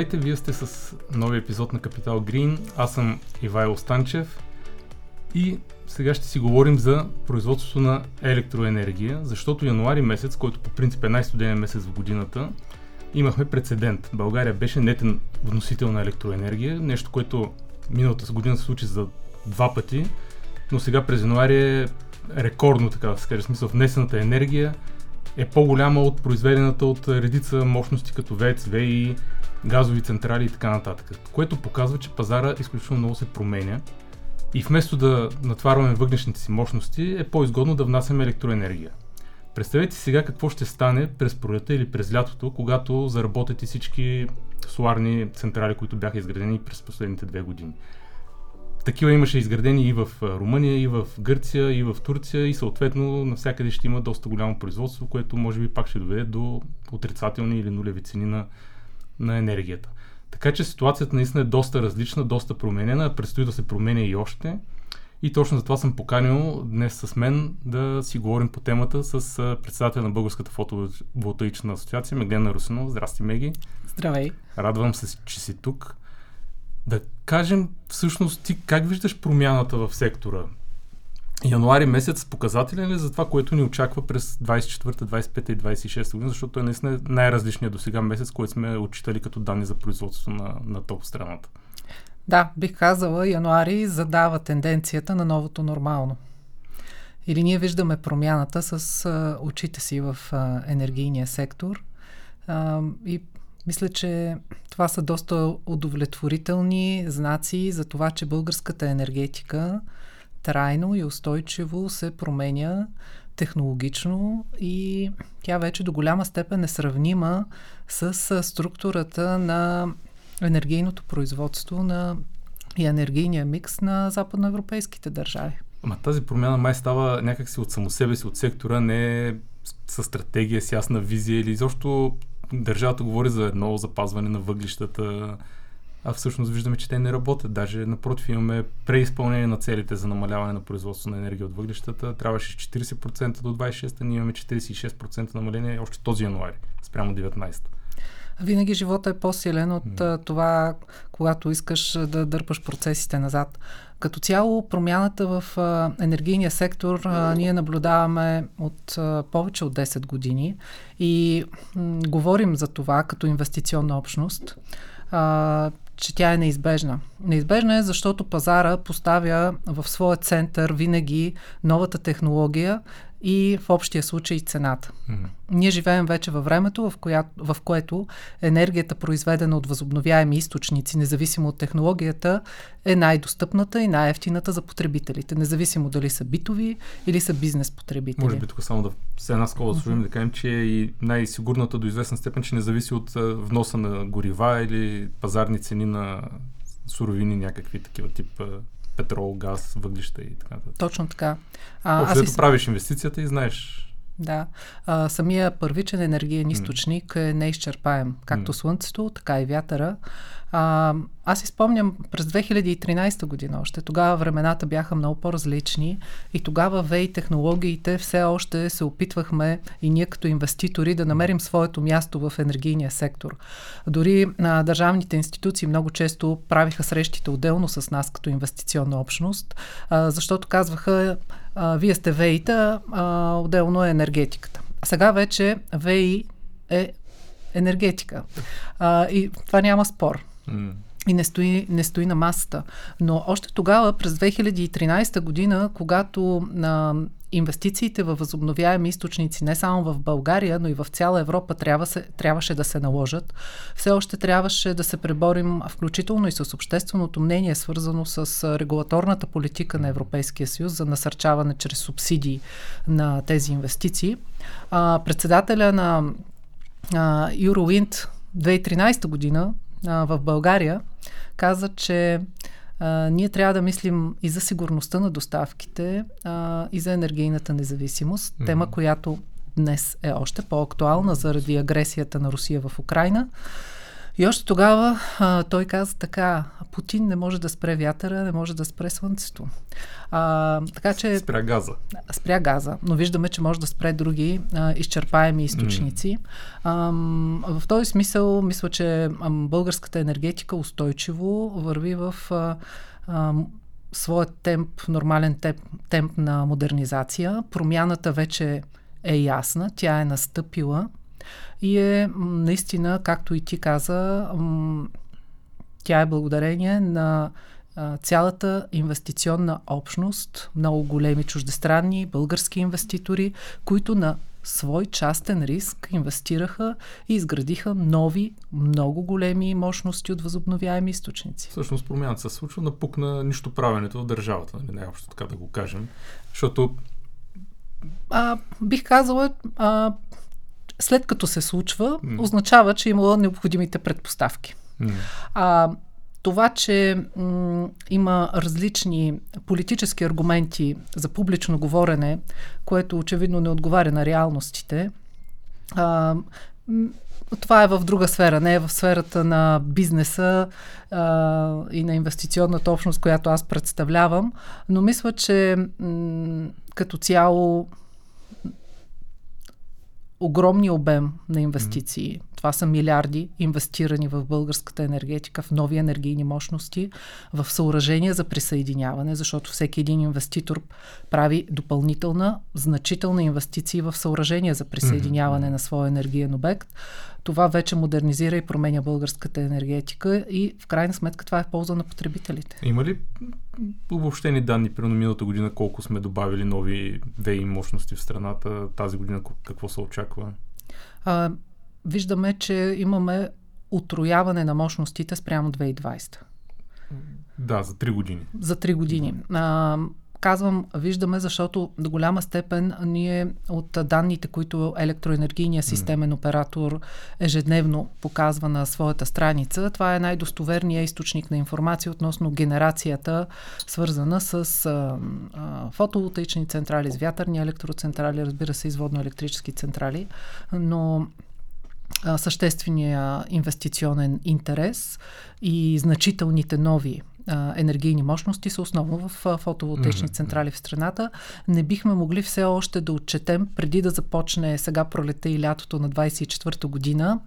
Здравейте, вие сте с нови епизод на Капитал Грин. Аз съм Ивайло Станчев и сега ще си говорим за производството на електроенергия, защото януари месец, който по принцип е най-студен месец в годината, имахме прецедент. България беше нетен вносител на електроенергия, нещо, което миналата година се случи за два пъти, но сега през януари е рекордно, така да се каже, смисъл внесената енергия е по-голяма от произведената от редица мощности като ВЕЦ, ВЕИ, газови централи и така нататък. Което показва, че пазара изключително много се променя и вместо да натварваме въглешните си мощности, е по-изгодно да внасяме електроенергия. Представете сега какво ще стане през пролета или през лятото, когато заработят и всички соларни централи, които бяха изградени през последните две години. Такива имаше изградени и в Румъния, и в Гърция, и в Турция и съответно навсякъде ще има доста голямо производство, което може би пак ще доведе до отрицателни или нулеви цени на, на енергията. Така че ситуацията наистина е доста различна, доста променена, предстои да се променя и още. И точно за това съм поканил днес с мен да си говорим по темата с председателя на Българската фотоволтаична асоциация Меглена Русинова. Здрасти, Меги. Здравей. Радвам се, че си тук. Да кажем всъщност ти как виждаш промяната в сектора? Януари месец показателен ли за това, което ни очаква през 24, 25 и 26 година, защото е наистина най-различният до сега месец, който сме отчитали като данни за производство на, на топ страната. Да, бих казала, януари задава тенденцията на новото нормално. Или ние виждаме промяната с а, очите си в а, енергийния сектор а, и мисля, че това са доста удовлетворителни знаци за това, че българската енергетика трайно и устойчиво се променя технологично и тя вече до голяма степен е сравнима с структурата на енергийното производство на и енергийния микс на западноевропейските държави. Ама тази промяна май става някакси от само себе си, от сектора, не с стратегия, с ясна визия или изобщо държавата говори за едно запазване на въглищата, а всъщност виждаме, че те не работят. Даже напротив имаме преизпълнение на целите за намаляване на производство на енергия от въглищата. Трябваше 40% до 26-та, ние имаме 46% намаление още този януари, спрямо 19-та. Винаги живота е по-силен от mm. това, когато искаш да дърпаш процесите назад. Като цяло, промяната в енергийния сектор ние наблюдаваме от повече от 10 години и м- говорим за това като инвестиционна общност, а, че тя е неизбежна. Неизбежна е, защото пазара поставя в своя център винаги новата технология и в общия случай цената. Mm-hmm. Ние живеем вече във времето, в, коя, в което енергията, произведена от възобновяеми източници, независимо от технологията, е най-достъпната и най-ефтината за потребителите, независимо дали са битови или са бизнес потребители. Може би тук само да се една скола да mm-hmm. да кажем, че е и най-сигурната до известна степен, че не зависи от вноса на горива или пазарни цени на суровини, някакви такива тип петрол, газ, въглища и така нататък. Точно така. А, Общо, аз и... правиш инвестицията и знаеш да. А, самия първичен енергиен източник mm. е неизчерпаем. Както mm. слънцето, така и вятъра. А, аз изпомням през 2013 година още. Тогава времената бяха много по-различни и тогава ВЕИ технологиите все още се опитвахме и ние като инвеститори да намерим своето място в енергийния сектор. Дори а, държавните институции много често правиха срещите отделно с нас като инвестиционна общност, а, защото казваха, а, вие сте ВЕИ-та, а, отделно е енергетиката. Сега вече ВЕИ е енергетика. А, и това няма спор. Mm. И не стои, не стои на масата. Но още тогава, през 2013 година, когато а, инвестициите в възобновяеми източници не само в България, но и в цяла Европа трябва се, трябваше да се наложат, все още трябваше да се преборим включително и с общественото мнение, свързано с регулаторната политика на Европейския съюз за насърчаване чрез субсидии на тези инвестиции. А, председателя на а, Eurowind 2013 година а, в България каза, че а, ние трябва да мислим и за сигурността на доставките, а, и за енергийната независимост. Mm-hmm. Тема, която днес е още по-актуална заради агресията на Русия в Украина. И още тогава а, той каза така, Путин не може да спре вятъра, не може да спре слънцето. А, така че... Спря газа. Спря газа, но виждаме, че може да спре други а, изчерпаеми източници. Mm. А, в този смисъл, мисля, че българската енергетика устойчиво върви в а, а, своят темп, нормален темп, темп на модернизация. Промяната вече е ясна, тя е настъпила и е наистина, както и ти каза, тя е благодарение на цялата инвестиционна общност, много големи чуждестранни български инвеститори, които на свой частен риск инвестираха и изградиха нови, много големи мощности от възобновяеми източници. Всъщност промяната се случва на пук на нищо правенето в държавата, нали, най-общо така да го кажем. Защото... А, бих казала, а, след като се случва, mm. означава, че е имало необходимите предпоставки. Mm. А, това, че м- има различни политически аргументи за публично говорене, което очевидно не отговаря на реалностите, а, това е в друга сфера, не е в сферата на бизнеса а, и на инвестиционната общност, която аз представлявам, но мисля, че м- като цяло огромния обем на инвестиции. Mm. Това са милиарди инвестирани в българската енергетика, в нови енергийни мощности, в съоръжения за присъединяване, защото всеки един инвеститор прави допълнителна, значителна инвестиции в съоръжения за присъединяване mm-hmm. на своя енергиен обект. Това вече модернизира и променя българската енергетика и в крайна сметка това е в полза на потребителите. Има ли обобщени данни, примерно миналата година, колко сме добавили нови ВЕИ мощности в страната, тази година какво се очаква? А, виждаме, че имаме отрояване на мощностите спрямо 2020. Да, за 3 години. За 3 години. А, Казвам, виждаме, защото до голяма степен ние от данните, които електроенергийният системен оператор ежедневно показва на своята страница, това е най-достоверният източник на информация относно генерацията, свързана с а, а, фотоволтаични централи, с вятърни електроцентрали, разбира се, изводно-електрически централи, но съществения инвестиционен интерес и значителните нови а, енергийни мощности са основно в а, фотоволтечни mm-hmm. централи в страната. Не бихме могли все още да отчетем, преди да започне сега пролета и лятото на 24-та година,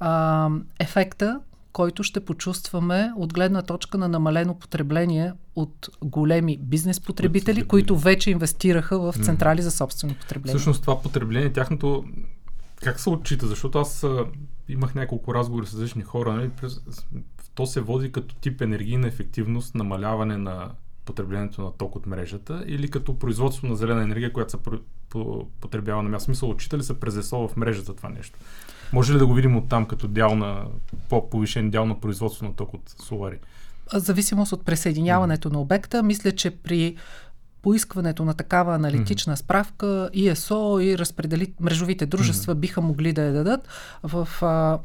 а, ефекта, който ще почувстваме от гледна точка на намалено потребление от големи бизнес потребители, които вече инвестираха в централи за собствено потребление. Всъщност това потребление, тяхното как се отчита? Защото аз а, имах няколко разговори с различни хора. Нали? То се води като тип енергийна ефективност, намаляване на потреблението на ток от мрежата или като производство на зелена енергия, която се потребява на място. Смисъл, отчита ли се през ЕСО в мрежата това нещо? Може ли да го видим от там като дял на по-повишен дял на производство на ток от солари? зависимост от присъединяването на обекта. Мисля, че при поискването на такава аналитична справка ИСО и разпредели... мрежовите дружества биха могли да я дадат. В, а,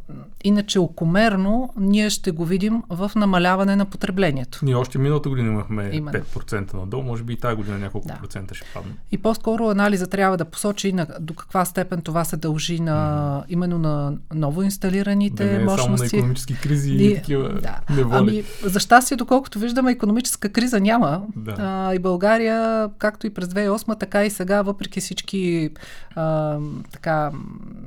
иначе окомерно ние ще го видим в намаляване на потреблението. Ние още миналата година имахме Именно. 5% надолу, може би и тази година няколко да. процента ще падне. И по-скоро анализа трябва да посочи на, до каква степен това се дължи на mm-hmm. именно на ново инсталираните да не е мощности. Само на економически кризи и, и такива да. неволи. Ами, за щастие, доколкото виждаме, економическа криза няма. Да. А, и България както и през 2008, така и сега, въпреки всички а, така,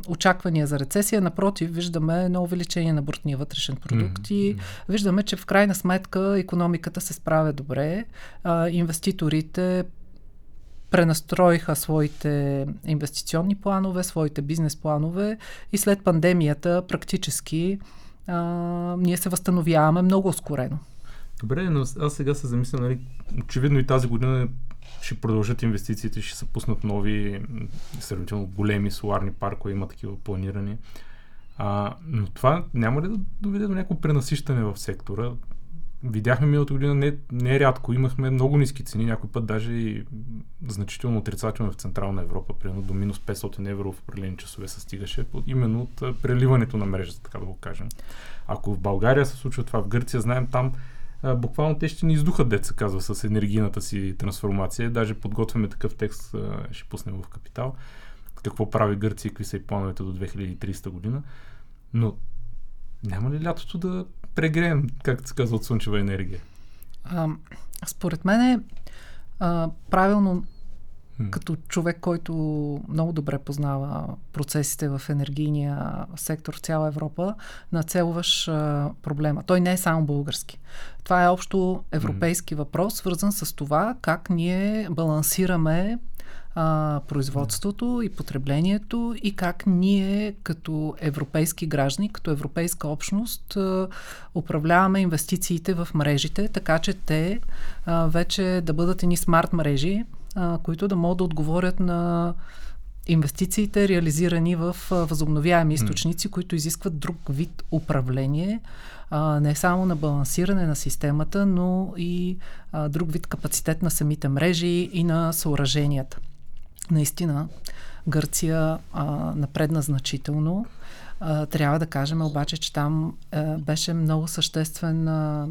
очаквания за рецесия, напротив, виждаме едно увеличение на брутния вътрешен продукт mm-hmm. и виждаме, че в крайна сметка економиката се справя добре. А, инвеститорите пренастроиха своите инвестиционни планове, своите бизнес планове и след пандемията практически а, ние се възстановяваме много ускорено. Добре, но аз сега се замислям, нали, очевидно и тази година ще продължат инвестициите, ще се пуснат нови, сравнително големи соларни паркове, има такива планирани. А, но това няма ли да доведе до някакво пренасищане в сектора? Видяхме миналата година не, не рядко, имахме много ниски цени, някой път даже и значително отрицателно в Централна Европа, примерно до минус 500 евро в определени часове се стигаше, именно от преливането на мрежата, така да го кажем. Ако в България се случва това, в Гърция знаем там буквално те ще ни издухат, деца казва, с енергийната си трансформация. Даже подготвяме такъв текст, ще пуснем в Капитал. Какво прави Гърция и какви са и плановете до 2030 година. Но няма ли лятото да прегреем, както се казва, от слънчева енергия? А, според мен е а, правилно като човек, който много добре познава процесите в енергийния сектор в цяла Европа, нацелваш а, проблема. Той не е само български. Това е общо европейски въпрос, свързан с това как ние балансираме а, производството и потреблението и как ние като европейски граждани, като европейска общност а, управляваме инвестициите в мрежите, така че те а, вече да бъдат едни смарт мрежи, а, които да могат да отговорят на инвестициите, реализирани в възобновяеми източници, които изискват друг вид управление, а, не само на балансиране на системата, но и а, друг вид капацитет на самите мрежи и на съоръженията. Наистина, Гърция а, напредна значително. А, трябва да кажем обаче, че там а, беше много съществен а,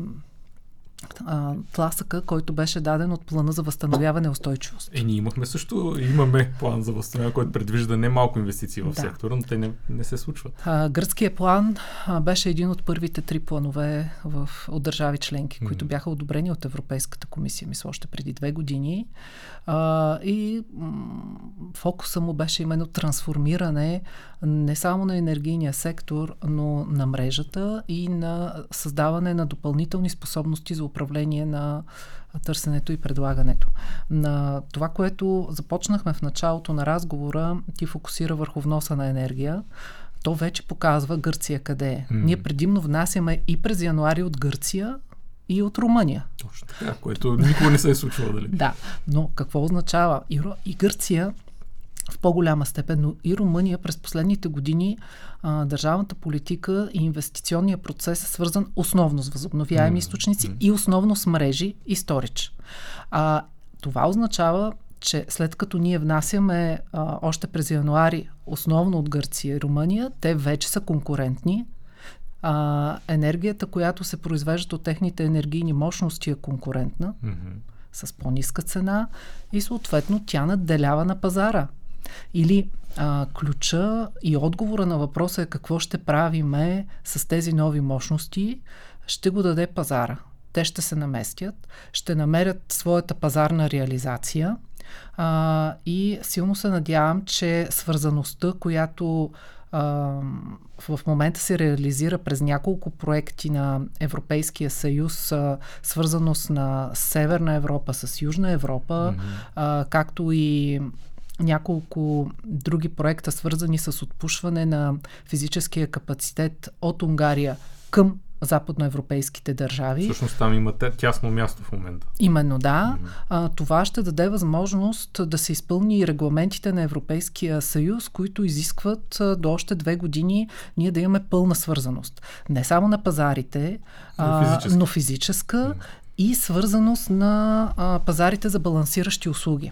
а, тласъка, който беше даден от плана за възстановяване и устойчивост. Е, ние имахме също, имаме план за възстановяване, който предвижда немалко инвестиции в да. сектора, но те не, не се случват. А, гръцкият план а, беше един от първите три планове в, от държави членки, mm-hmm. които бяха одобрени от Европейската комисия, мисля, още преди две години. А, и м- фокуса му беше именно трансформиране не само на енергийния сектор, но на мрежата и на създаване на допълнителни способности за управление на търсенето и предлагането. На това, което започнахме в началото на разговора, ти фокусира върху вноса на енергия. То вече показва Гърция къде е. Mm. Ние предимно внасяме и през януари от Гърция, и от Румъния. Точно така, което никога не се е случвало, дали? да, но какво означава? И, и Гърция в по-голяма степен, но и Румъния през последните години а, държавната политика и инвестиционния процес е свързан основно с възобновяеми mm. източници и основно с мрежи и сторич. А, това означава, че след като ние внасяме а, още през януари основно от Гърция и Румъния, те вече са конкурентни. А, енергията, която се произвежда от техните енергийни мощности е конкурентна. Mm-hmm с по-ниска цена и съответно тя надделява на пазара. Или а, ключа и отговора на въпроса е какво ще правиме с тези нови мощности, ще го даде пазара. Те ще се наместят, ще намерят своята пазарна реализация а, и силно се надявам, че свързаността, която а, в момента се реализира през няколко проекти на Европейския съюз, а, свързаност на Северна Европа с Южна Европа, mm-hmm. а, както и няколко други проекта, свързани с отпушване на физическия капацитет от Унгария към западноевропейските държави. Всъщност там има тясно място в момента. Именно да. Mm-hmm. А, това ще даде възможност да се изпълни и регламентите на Европейския съюз, които изискват а, до още две години ние да имаме пълна свързаност. Не само на пазарите, а, физическа. но физическа mm-hmm. и свързаност на а, пазарите за балансиращи услуги.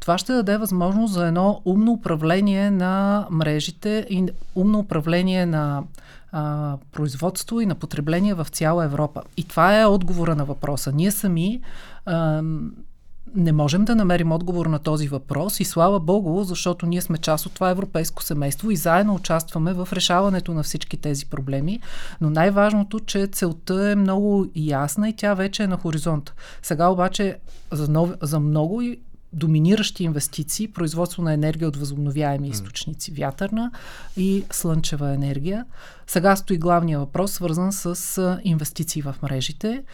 Това ще даде възможност за едно умно управление на мрежите и умно управление на а, производство и на потребление в цяла Европа. И това е отговора на въпроса. Ние сами а, не можем да намерим отговор на този въпрос и слава Богу, защото ние сме част от това европейско семейство и заедно участваме в решаването на всички тези проблеми. Но най-важното, че целта е много ясна и тя вече е на хоризонт. Сега обаче за, нов, за много доминиращи инвестиции, производство на енергия от възобновяеми източници, вятърна и слънчева енергия. Сега стои главния въпрос, свързан с инвестиции в мрежите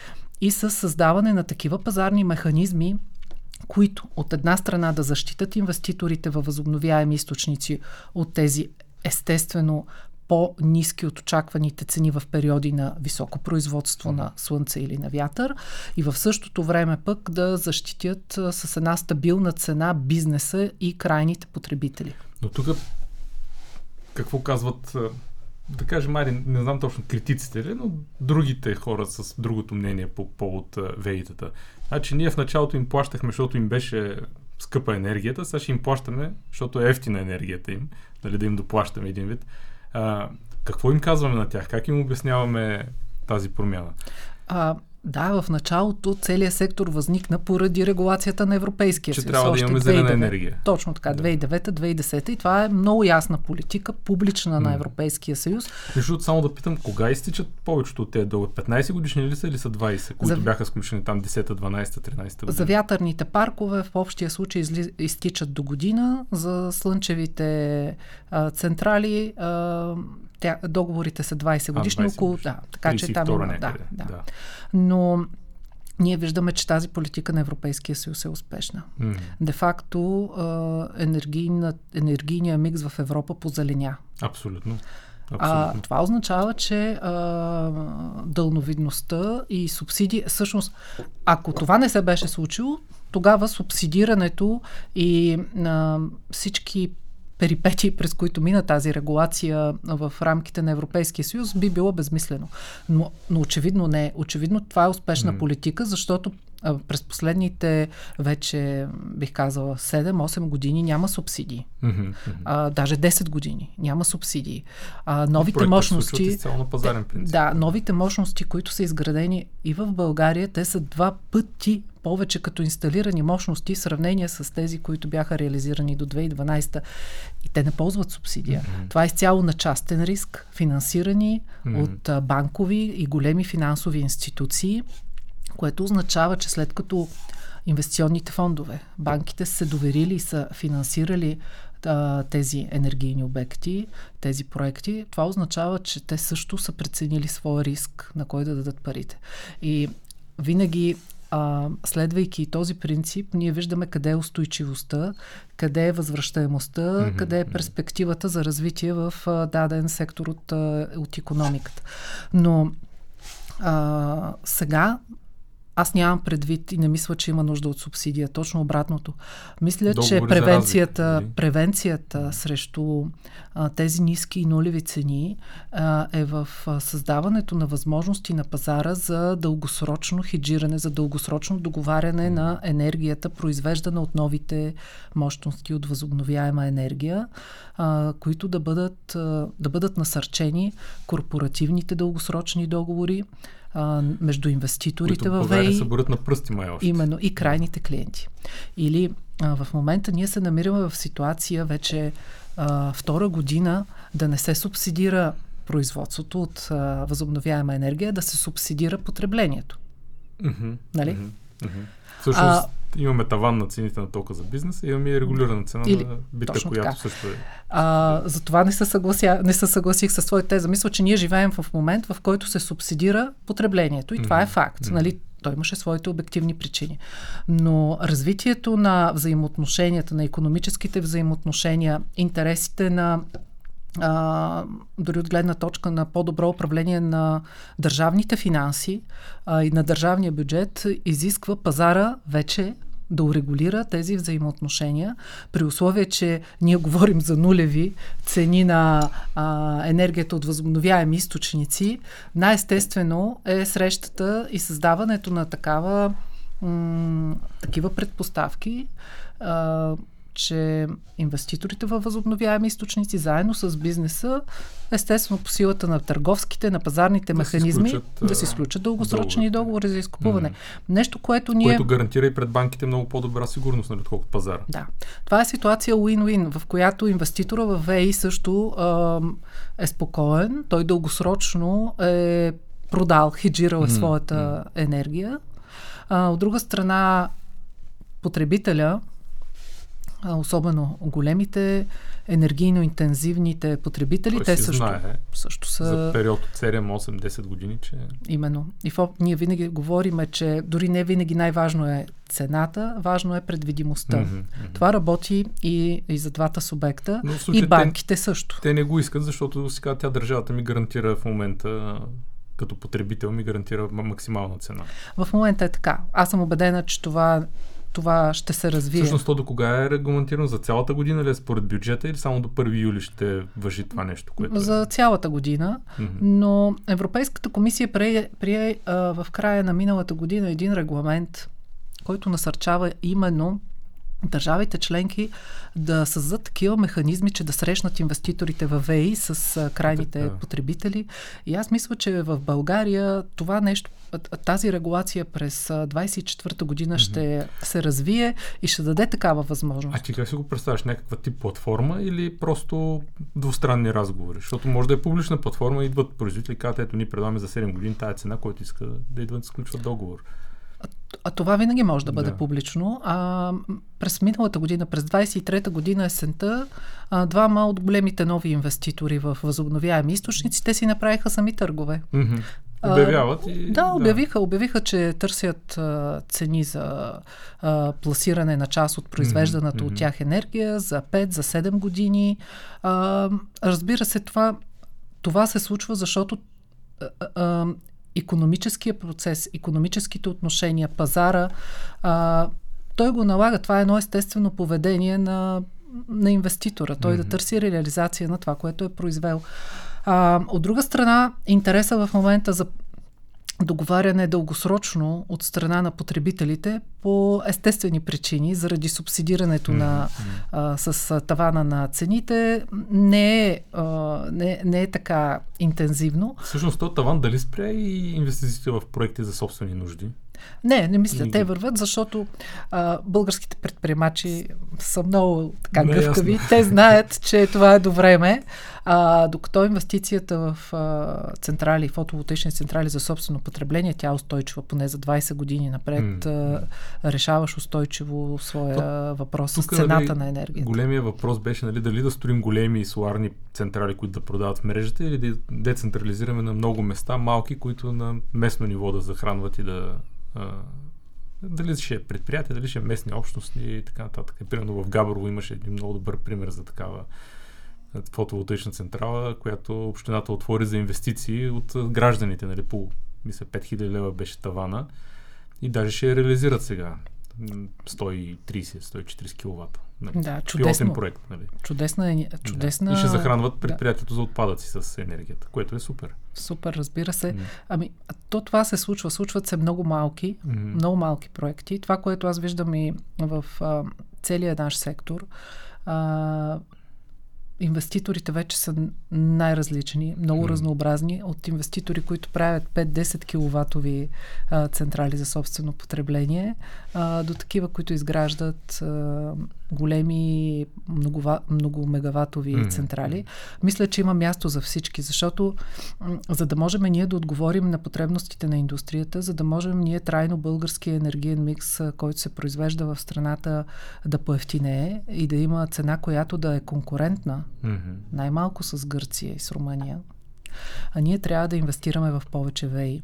и с създаване на такива пазарни механизми, които от една страна да защитат инвеститорите във възобновяеми източници от тези естествено по-низки от очакваните цени в периоди на високо производство на слънце или на вятър и в същото време пък да защитят с една стабилна цена бизнеса и крайните потребители. Но тук какво казват, да кажем, майде, не знам точно критиците ли, но другите хора с другото мнение по повод веитата. Значи ние в началото им плащахме, защото им беше скъпа енергията, сега ще им плащаме, защото е ефтина енергията им, нали, да им доплащаме един вид. Какво им казваме на тях? Как им обясняваме тази промяна? А, Да, в началото целият сектор възникна поради регулацията на Европейския че съюз. трябва да имаме зелена енергия. Точно така, Да. 2009-2010 и това е много ясна политика, публична на. Европейския съюз. Между само да питам, кога изтичат повечето от тези дълго? 15 годишни ли са или са 20, които За- бяха сключени там 10-та, 12-та, 13-та година? За вятърните паркове в общия случай изли... изтичат до година, за слънчевите а, централи а, тя, договорите са 20 годишни, 20 около, да, така че там 32 има, да, да. да. Но ние виждаме, че тази политика на Европейския съюз е успешна. Де-факто а, енергийна, енергийния микс в Европа позеленя. Абсолютно. А, Абсолютно. това означава, че а, дълновидността и субсидии, всъщност, ако това не се беше случило, тогава субсидирането и а, всички перипетии, през които мина тази регулация в рамките на Европейския съюз, би било безмислено. Но, но очевидно не. Очевидно това е успешна М. политика, защото през последните вече, бих казала, 7-8 години няма субсидии. Мгм. А, даже 10 години няма субсидии. А, новите Проектът мощности. пазарен принцип. Да, новите мощности, които са изградени и в България, те са два пъти повече като инсталирани мощности в сравнение с тези, които бяха реализирани до 2012 и те не ползват субсидия. Мгм. Това е изцяло на частен риск, финансирани Мгм. от а, банкови и големи финансови институции, което означава, че след като инвестиционните фондове, банките са се доверили и са финансирали а, тези енергийни обекти, тези проекти, това означава, че те също са преценили своя риск на кой да дадат парите. И винаги а, следвайки този принцип, ние виждаме къде е устойчивостта, къде е възвръщаемостта, Мгм, къде е перспективата за развитие в а, даден сектор от, а, от економиката. Но а, сега аз нямам предвид и не мисля, че има нужда от субсидия. Точно обратното. Мисля, Договори че превенцията, разлика, нали? превенцията срещу а, тези ниски и нулеви цени а, е в създаването на възможности на пазара за дългосрочно хеджиране, за дългосрочно договаряне на енергията, произвеждана от новите мощности от възобновяема енергия, а, които да бъдат, а, да бъдат насърчени корпоративните дългосрочни договори а, между инвеститорите които в ВЕИ. се борят на пръсти май още. Именно и крайните клиенти. Или а, в момента ние се намираме в ситуация вече а, втора година да не се субсидира производството от а, възобновяема енергия, да се субсидира потреблението. Мгм, Нали? мгм. Всъщност имаме таван на цените на тока за бизнес и имаме и регулирана цена Или- на бита, която така. също е. А, затова не се, съглася, не се съгласих с твоята теза. Мисля, че ние живеем в момент, в който се субсидира потреблението. И това е факт. Мгм. Нали? Той имаше своите обективни причини. Но развитието на взаимоотношенията, на економическите взаимоотношения, интересите на а, дори от гледна точка на по-добро управление на държавните финанси а, и на държавния бюджет, изисква пазара вече да урегулира тези взаимоотношения, при условие, че ние говорим за нулеви цени на а, енергията от възобновяеми източници, най-естествено е срещата и създаването на такава, м- такива предпоставки, а, че инвеститорите във възобновяеми източници, заедно с бизнеса, естествено по силата на търговските, на пазарните Да си механизми, сключат, да си сключат дългосрочни договори. договори за изкупуване. Мгм. Нещо, което ние... Което гарантира и пред банките много по-добра сигурност, нали, отколкото пазара. Да. Това е ситуация win-win, в която инвеститора в ВЕИ също ам, е спокоен. Той дългосрочно е продал, хеджирал е Мгм, своята енергия. А, от друга страна, потребителя, особено големите енергийно интензивните потребители, Той те също, знае също са за период от 7, 8, 10 години, че Именно. И в, ние винаги говориме, че дори не винаги най-важно е цената, важно е предвидимостта. Мгм, мгм. Това работи и, и за двата субекта, Но случая и те- банките също. те не го искат, защото сега тя държавата ми гарантира в момента като потребител ми гарантира максимална цена. В момента е така. Аз съм убедена, че това, това ще се развие. Всъщност то до кога е регламентирано? За цялата година ли е според бюджета или само до 1 юли ще въжи това нещо? Което за е? цялата година, Мгм. но Европейската комисия прие, прие а, в края на миналата година един регламент, който насърчава именно държавите членки да създадат такива механизми, че да срещнат инвеститорите в ВЕИ с крайните така. потребители. И аз мисля, че в България това нещо, тази регулация през 24-та година mm-hmm. ще се развие и ще даде такава възможност. А ти как си го представяш? Някаква тип платформа или просто двустранни разговори? Защото може да е публична платформа, идват производители казват, ето ни предаваме за 7 години тая цена, който иска да идват да сключва договор. А това винаги може да бъде да. публично. А, през миналата година, през 23-та година есента, а, двама от големите нови инвеститори в възобновяеми източници, те си направиха сами търгове. Mm-hmm. Обявяват и... Да, обявиха, обявиха, че търсят а, цени за а, пласиране на част от произвежданата mm-hmm. от тях енергия за 5, за 7 години. А, разбира се, това, това се случва, защото а, а, економическия процес, економическите отношения, пазара, а, той го налага. Това е едно естествено поведение на, на инвеститора. Той mm-hmm. да търси реализация на това, което е произвел. А, от друга страна, интереса в момента за договаряне дългосрочно от страна на потребителите по естествени причини, заради субсидирането mm-hmm. на, а, с тавана на цените, не е, а, не, не е така интензивно. Всъщност, този таван дали спря и инвестициите в проекти за собствени нужди? Не, не мисля. Те върват, защото а, българските предприемачи са много така не, гъвкави. Ясно. Те знаят, че това е до време. А, докато инвестицията в а, централи, фотоволтични централи за собствено потребление, тя е устойчива поне за 20 години напред. Mm. А, решаваш устойчиво своя То, въпрос с цената нали, на енергията. Големия въпрос беше нали, дали да строим големи соларни централи, които да продават в мрежата или да децентрализираме на много места, малки, които на местно ниво да захранват и да дали ще е предприятие, дали ще е местни общности и така нататък. Примерно в Габрово имаше един много добър пример за такава фотоволтаична централа, която общината отвори за инвестиции от гражданите, нали, по мисля 5000 лева беше тавана и даже ще я реализират сега. 130-140 кВт. Нали? Да, чудесно. проект. Нали? Чудесна е. Чудесна... Да. И ще захранват предприятието да. за отпадъци с енергията, което е супер. Супер, разбира се. Mm. Ами, то това се случва. Случват се много малки, mm. много малки проекти. Това, което аз виждам и в а, целия наш сектор, а, инвеститорите вече са най-различни, много mm. разнообразни. От инвеститори, които правят 5-10 киловатови а, централи за собствено потребление, а, до такива, които изграждат а, големи многова, много мегаватови mm. централи. Мисля, че има място за всички, защото за да можем ние да отговорим на потребностите на индустрията, за да можем ние трайно българския енергиен микс, който се произвежда в страната, да поевтинее и да има цена, която да е конкурентна, mm-hmm. най-малко с Гърция и с Румъния, а ние трябва да инвестираме в повече ВЕИ.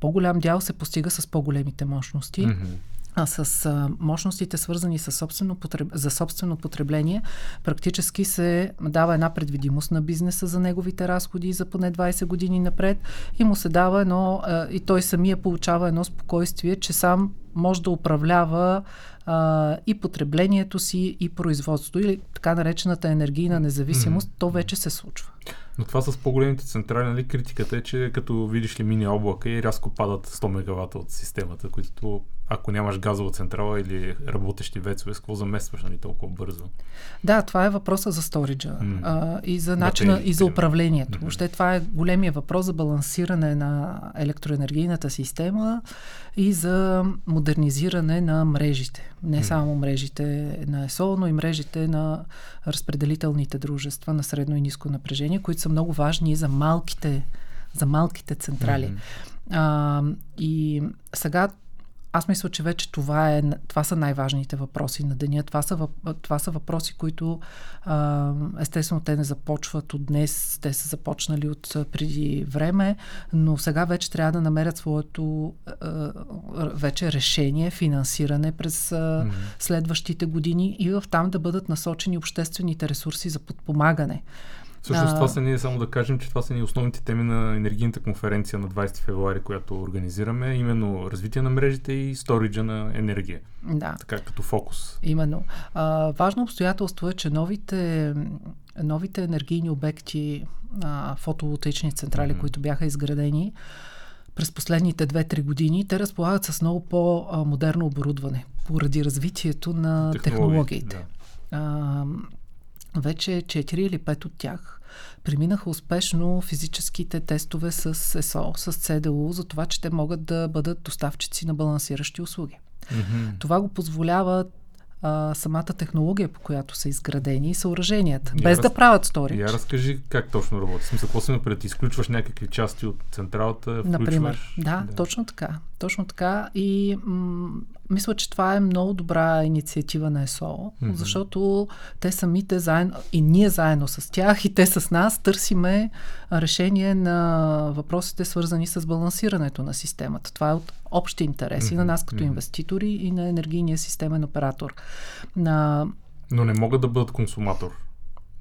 По-голям дял се постига с по-големите мощности. Mm-hmm а с а, мощностите свързани с собствено потреб... за собствено потребление, практически се дава една предвидимост на бизнеса за неговите разходи за поне 20 години напред и му се дава едно, а, и той самия получава едно спокойствие, че сам може да управлява а, и потреблението си, и производството, или така наречената енергийна независимост, mm-hmm. то вече се случва. Но това с по-големите централи, нали, критиката е, че като видиш ли мини облака и рязко падат 100 мегавата от системата, които ако нямаш газова централа или работещи вецове, с какво заместваш нали, толкова бързо? Да, това е въпроса за сториджа mm. а, и за начина Батери, и за управлението. Mm-hmm. Въобще това е големия въпрос за балансиране на електроенергийната система и за модернизиране на мрежите. Не mm. само мрежите на ЕСО, но и мрежите на разпределителните дружества на средно и ниско напрежение, които са много важни и за малките, за малките централи. Mm-hmm. А, и сега аз мисля, че вече това, е, това са най-важните въпроси на деня. Това са, това са въпроси, които а, естествено те не започват от днес, те са започнали от преди време, но сега вече трябва да намерят своето а, вече решение, финансиране през а, mm-hmm. следващите години и в там да бъдат насочени обществените ресурси за подпомагане. Всъщност това са ние, само да кажем, че това са ни основните теми на енергийната конференция на 20 февруари, която организираме, именно развитие на мрежите и сториджа на енергия. Да. Така като фокус. Именно. А, важно обстоятелство е, че новите, новите енергийни обекти, а, фотоволтаични централи, mm-hmm. които бяха изградени, през последните 2-3 години, те разполагат с много по-модерно оборудване поради развитието на технологиите. Да. А, вече 4 или 5 от тях преминаха успешно физическите тестове с ЕСО, с ЦДУ, за това, че те могат да бъдат доставчици на балансиращи услуги. Mm-hmm. Това го позволява а, самата технология, по която са изградени и съоръженията, я без раз... да правят стори. Я разкажи как точно работи. Смисъл, какво се пред изключваш някакви части от централата, включваш... Например, да, да, точно така. Точно така. И м- мисля, че това е много добра инициатива на ЕСО, mm-hmm. защото те самите заедно, и ние заедно с тях, и те с нас търсиме решение на въпросите, свързани с балансирането на системата. Това е от общи интереси mm-hmm. на нас като инвеститори и на енергийния системен оператор. На... Но не могат да бъдат консуматор.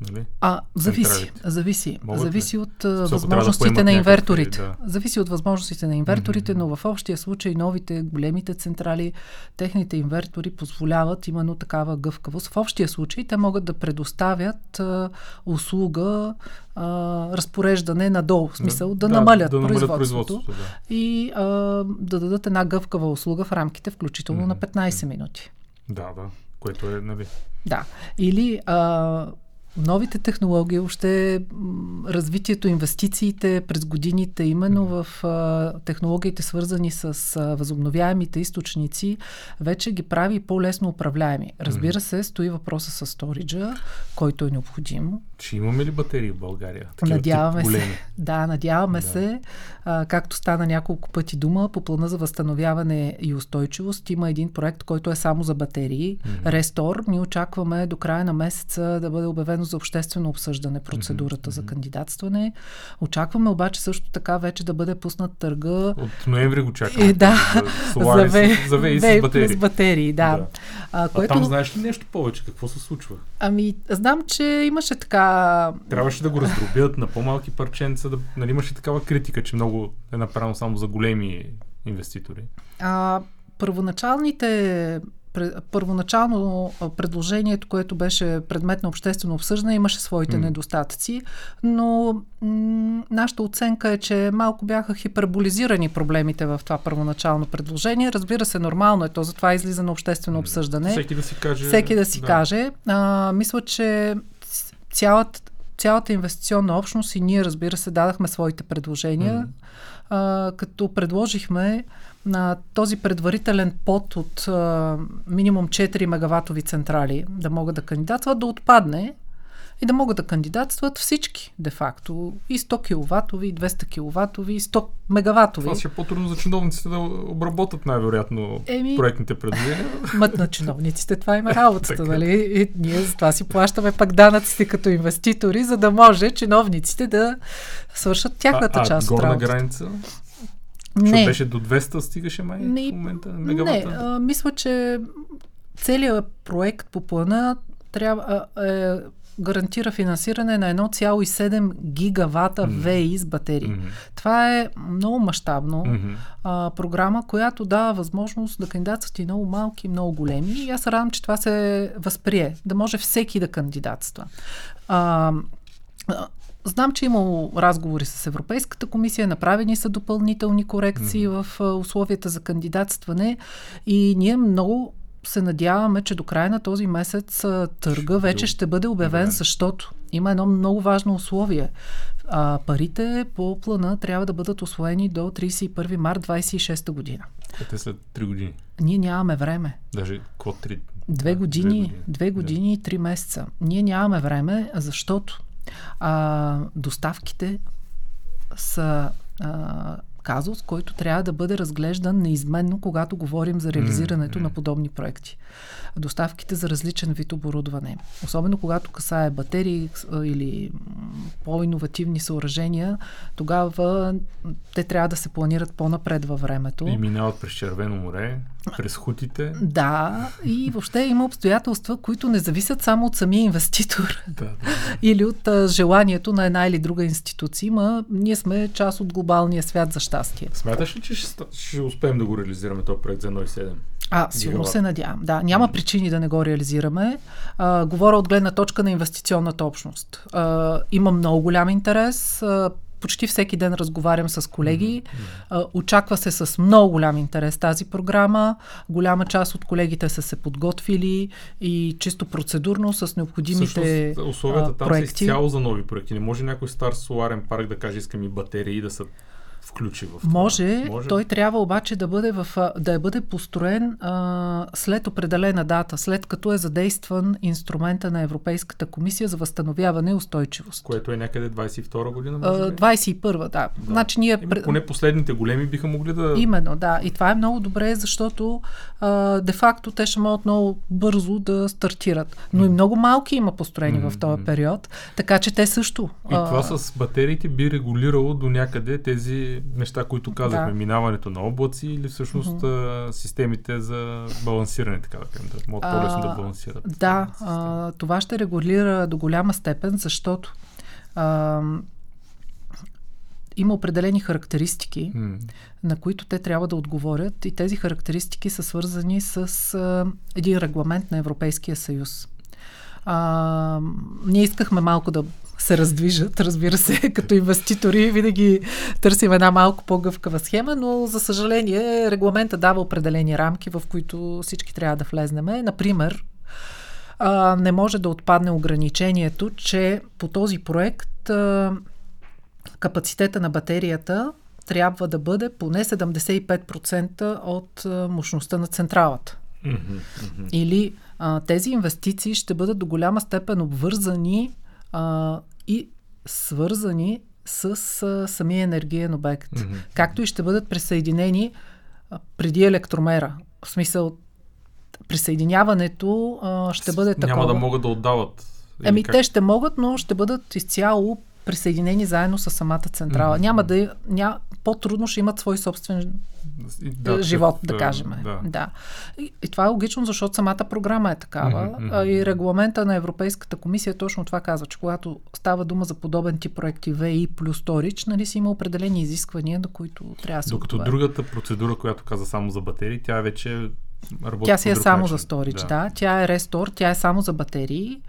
Нали? А, зависи. Зависи. Могат зависи ли? от uh, възможностите да на инверторите. Да. Зависи от възможностите на инверторите, mm-hmm. но в общия случай новите, големите централи, техните инвертори позволяват именно такава гъвкавост. В общия случай те могат да предоставят uh, услуга uh, разпореждане надолу, в смисъл да, да намалят, да намалят производството, производството да. и uh, да дадат една гъвкава услуга в рамките включително mm-hmm. на 15 минути. Да, да, което е, нали? Да. Или а, новите технологии, въобще развитието, инвестициите през годините, именно в а, технологиите, свързани с а, възобновяемите източници, вече ги прави по-лесно управляеми. Разбира се, стои въпроса с сториджа, който е необходим. Ще имаме ли батерии в България? Такива надяваме се. Да, надяваме да. се. А, както стана няколко пъти дума, по плана за възстановяване и устойчивост има един проект, който е само за батерии. Mm-hmm. Рестор. Ние очакваме до края на месеца да бъде обявено за обществено обсъждане процедурата mm-hmm. за кандидатстване. Очакваме обаче също така вече да бъде пуснат търга. От ноември го чакаме. Е, да. За, за, ве, за ве, с батерии. С батерии, да. да. А, което... а там знаеш ли нещо повече? Какво се случва? Ами, знам, че имаше така Трябваше да го раздробят на по-малки парченца, да, нали имаше такава критика, че много е направено само за големи инвеститори. А, първоначалните първоначално предложението, което беше предмет на обществено обсъждане, имаше своите mm. недостатъци, но м- нашата оценка е, че малко бяха хиперболизирани проблемите в това първоначално предложение. Разбира се, нормално е то, затова излиза на обществено обсъждане. Всеки да си каже. Всеки да си да. каже. А, мисля, че цялата цялата инвестиционна общност и ние, разбира се, дадахме своите предложения, mm. а, като предложихме на този предварителен под от а, минимум 4 мегаватови централи да могат да кандидатстват, да отпадне и да могат да кандидатстват всички, де-факто. И 100 киловатови, и 200 киловатови, и 100 мегаватови. Това ще е по-трудно за чиновниците да обработят най-вероятно Еми, проектните предложения. Мът на чиновниците, това има работата, нали? И ние за това си плащаме пак данъците като инвеститори, за да може чиновниците да свършат тяхната а, част а, от работата. граница? Не. беше до 200 стигаше май не, в момента мегавата? Не, а, мисля, че целият проект по плана трябва, а, е гарантира финансиране на 1,7 гигавата mm-hmm. ВИ с батерии. Mm-hmm. Това е много мащабно mm-hmm. а, програма, която дава възможност да кандидатстват и много малки, и много големи. И аз радвам, че това се възприе, да може всеки да кандидатства. А, Знам, че има разговори с Европейската комисия, направени са допълнителни корекции mm-hmm. в условията за кандидатстване и ние много се надяваме, че до края на този месец търга вече ще бъде обявен, защото има едно много важно условие. А, парите по плана трябва да бъдат освоени до 31 март 26 година. Ете след 3 години. Ние нямаме време. Даже какво 3? Две години, две години и три месеца. Ние нямаме време, защото а, доставките са а, казус, който трябва да бъде разглеждан неизменно, когато говорим за реализирането mm-hmm. на подобни проекти. Доставките за различен вид оборудване, особено когато касае батерии или по-инновативни съоръжения, тогава те трябва да се планират по-напред във времето. И минават през Червено море, през хутите. Да, и въобще има обстоятелства, които не зависят само от самия инвеститор да, да, да. или от а, желанието на една или друга институция. Има, ние сме част от глобалния свят за щастие. Смяташ ли, че ще, ще успеем да го реализираме този проект за 1,7? А, сигурно се надявам. Да, няма причини да не го реализираме. А, говоря от гледна точка на инвестиционната общност. А, има много голям интерес. А, почти всеки ден разговарям с колеги. Mm-hmm. Очаква се с много голям интерес тази програма. Голяма част от колегите са се подготвили и чисто процедурно с необходимите Всъщност, условията там проекти. са изцяло за нови проекти. Не може някой стар соларен парк да каже искам и батерии да са включи в това. Може, Може, той трябва обаче да бъде, в, да бъде построен а, след определена дата, след като е задействан инструмента на Европейската комисия за възстановяване и устойчивост. Което е някъде 22 година, може би? 21, да. да. Значи ние... Еми, поне последните големи биха могли да... Именно, да. И това е много добре, защото а, де-факто те ще могат много бързо да стартират. Но и много малки има построени mm-hmm. в този период, така че те също... И а... това с батериите би регулирало до някъде тези неща, които казахме, да. минаването на облаци или всъщност mm-hmm. системите за балансиране, така да кажем, да могат по-лесно да балансират. Да, а, това ще регулира до голяма степен, защото а, има определени характеристики, mm. на които те трябва да отговорят и тези характеристики са свързани с а, един регламент на Европейския съюз. А, ние искахме малко да се раздвижат, разбира се, като инвеститори винаги търсим една малко по-гъвкава схема, но за съжаление регламента дава определени рамки, в които всички трябва да влезнеме. Например, а, не може да отпадне ограничението, че по този проект а, капацитета на батерията трябва да бъде поне 75% от а, мощността на централата. Mm-hmm. Или а, тези инвестиции ще бъдат до голяма степен обвързани а, и свързани с а, самия енергиен обект. Mm-hmm. Както и ще бъдат присъединени а, преди електромера. В смисъл, присъединяването а, ще бъде такова. Няма да могат да отдават. Еми, как? те ще могат, но ще бъдат изцяло присъединени заедно с самата централа. Mm-hmm. Няма да. Ня, по-трудно ще имат свой собствен да, живот, да, да кажем. Да. да. И, и това е логично, защото самата програма е такава. Mm-hmm. И регламента на Европейската комисия точно това казва, че когато става дума за подобен тип проекти ВИ плюс Сторич, нали си има определени изисквания, до които трябва да се Докато отговаря. другата процедура, която каза само за батерии, тя вече Работи тя си е само начин. за сторич, да. да. Тя е рестор, тя е само за батерии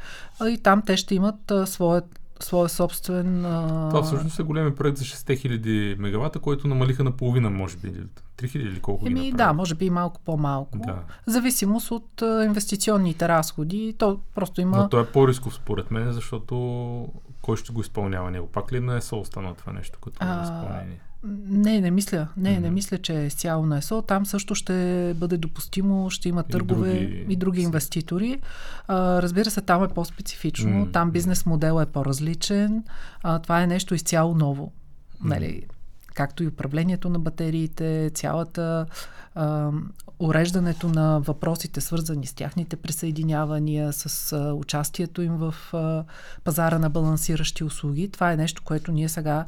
и там те ще имат а, своят своя собствен... А... Това всъщност е големи проект за 6000 мегавата, който намалиха на половина, може би. 3000 или колко Еми, ги Да, може би малко по-малко. Да. Зависимост от а, инвестиционните разходи. То просто има... Но то е по-рисков според мен, защото кой ще го изпълнява него? Пак ли на ЕСО остана това нещо като а... изпълнение? Не, не мисля. Не, mm-hmm. не мисля, че е цяло на ЕСО. Там също ще бъде допустимо, ще има търгове и други, и други инвеститори. А, разбира се, там е по-специфично. Mm-hmm. Там бизнес модел е по-различен. А, това е нещо изцяло ново. Mm-hmm. Нали? Както и управлението на батериите, цялата а, уреждането на въпросите, свързани с тяхните присъединявания, с а, участието им в а, пазара на балансиращи услуги. Това е нещо, което ние сега